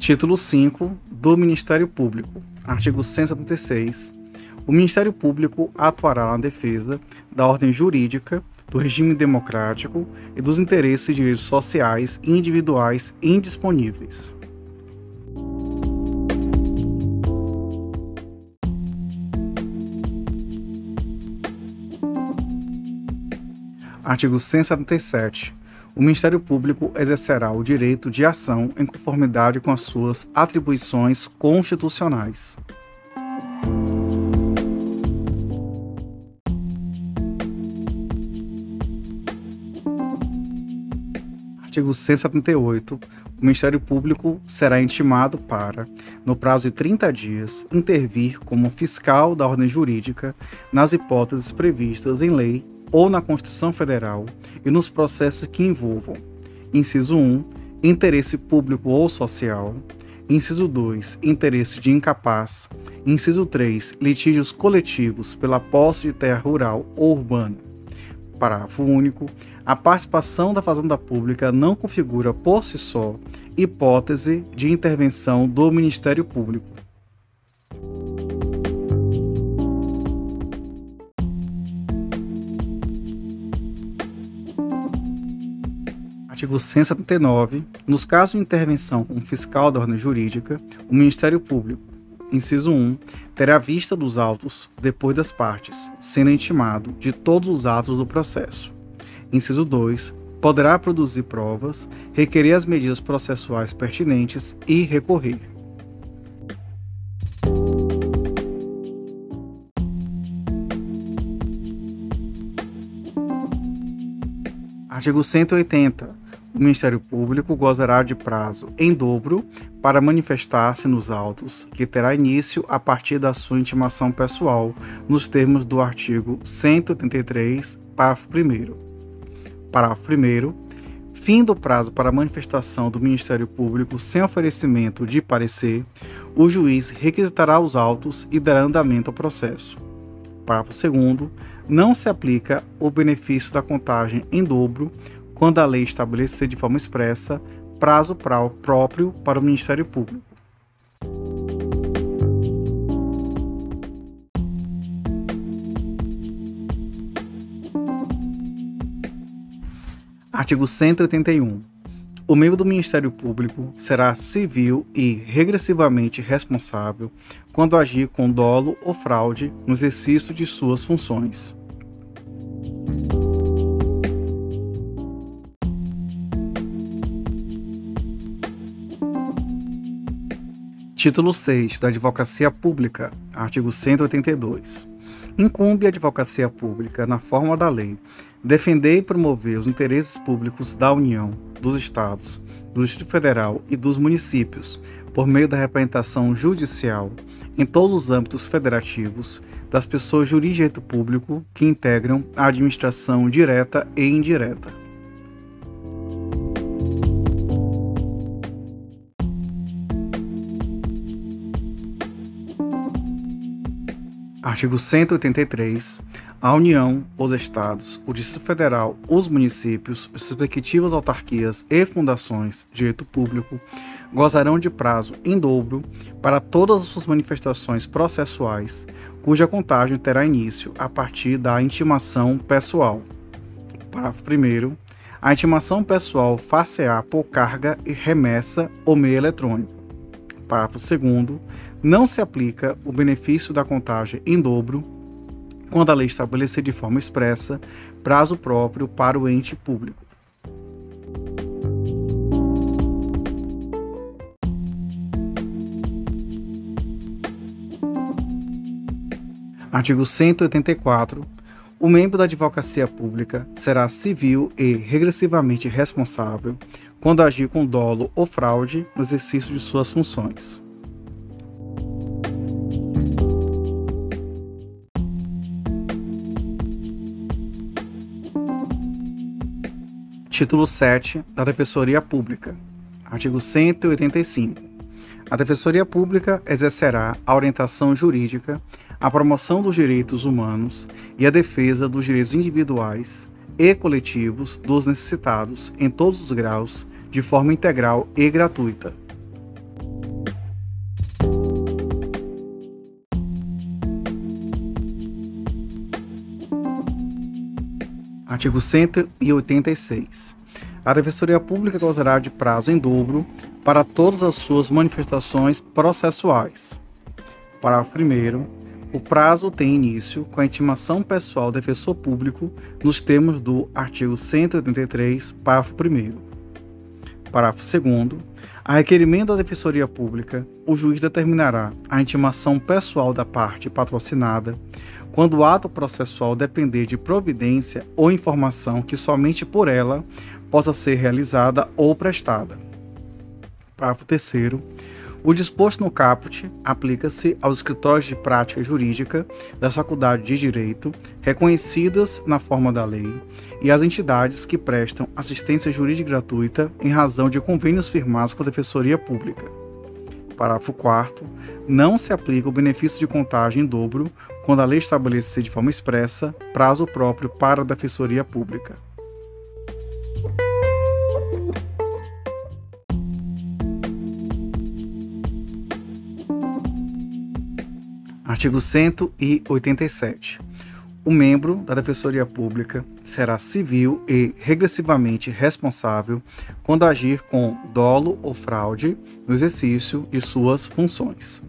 Título 5 do Ministério Público. Artigo 176. O Ministério Público atuará na defesa da ordem jurídica, do regime democrático e dos interesses e direitos sociais e individuais indisponíveis. Artigo 177. O Ministério Público exercerá o direito de ação em conformidade com as suas atribuições constitucionais. Artigo 178. O Ministério Público será intimado para, no prazo de 30 dias, intervir como fiscal da ordem jurídica nas hipóteses previstas em lei ou na Constituição Federal e nos processos que envolvam: inciso 1, interesse público ou social, inciso 2, interesse de incapaz, inciso 3, litígios coletivos pela posse de terra rural ou urbana Parágrafo único. A participação da Fazenda Pública não configura por si só hipótese de intervenção do Ministério Público. Artigo 179. Nos casos de intervenção com fiscal da ordem jurídica, o Ministério Público, inciso 1, terá vista dos autos depois das partes, sendo intimado de todos os atos do processo. Inciso 2, poderá produzir provas, requerer as medidas processuais pertinentes e recorrer. Artigo 180. O Ministério Público gozará de prazo em dobro para manifestar-se nos autos, que terá início a partir da sua intimação pessoal, nos termos do artigo 183, parágrafo 1. Parágrafo 1. Fim do prazo para manifestação do Ministério Público sem oferecimento de parecer, o juiz requisitará os autos e dará andamento ao processo. Parágrafo 2. Não se aplica o benefício da contagem em dobro quando a lei estabelecer de forma expressa prazo próprio para o Ministério Público. Artigo 181. O membro do Ministério Público será civil e regressivamente responsável quando agir com dolo ou fraude no exercício de suas funções. Título 6 da Advocacia Pública, artigo 182. Incumbe a advocacia pública, na forma da lei, defender e promover os interesses públicos da União, dos Estados, do Distrito Federal e dos municípios, por meio da representação judicial, em todos os âmbitos federativos, das pessoas de direito público que integram a administração direta e indireta Artigo 183. A União, os Estados, o Distrito Federal, os municípios, as respectivas autarquias e fundações de direito público gozarão de prazo em dobro para todas as suas manifestações processuais, cuja contagem terá início a partir da intimação pessoal. Parágrafo 1. A intimação pessoal far-se-á por carga e remessa ou meio eletrônico. Parágrafo 2 não se aplica o benefício da contagem em dobro quando a lei estabelecer de forma expressa prazo próprio para o ente público. Artigo 184. O membro da advocacia pública será civil e regressivamente responsável quando agir com dolo ou fraude no exercício de suas funções. Título 7 da Defensoria Pública. Artigo 185. A Defensoria Pública exercerá a orientação jurídica, a promoção dos direitos humanos e a defesa dos direitos individuais e coletivos dos necessitados em todos os graus, de forma integral e gratuita. Artigo 186. A Defensoria Pública gozará de prazo em dobro para todas as suas manifestações processuais. Parágrafo 1. O prazo tem início com a intimação pessoal do defensor público nos termos do artigo 183, parágrafo 1. Parágrafo 2. A requerimento da Defensoria Pública, o juiz determinará a intimação pessoal da parte patrocinada quando o ato processual depender de providência ou informação que somente por ela possa ser realizada ou prestada. Parágrafo 3. O disposto no caput aplica-se aos escritórios de prática jurídica da Faculdade de Direito, reconhecidas na forma da lei, e às entidades que prestam assistência jurídica gratuita em razão de convênios firmados com a Defensoria Pública. Parágrafo 4. Não se aplica o benefício de contagem em dobro quando a lei estabelecer de forma expressa prazo próprio para a Defensoria Pública. Artigo 187. O membro da Defensoria Pública será civil e regressivamente responsável quando agir com dolo ou fraude no exercício de suas funções.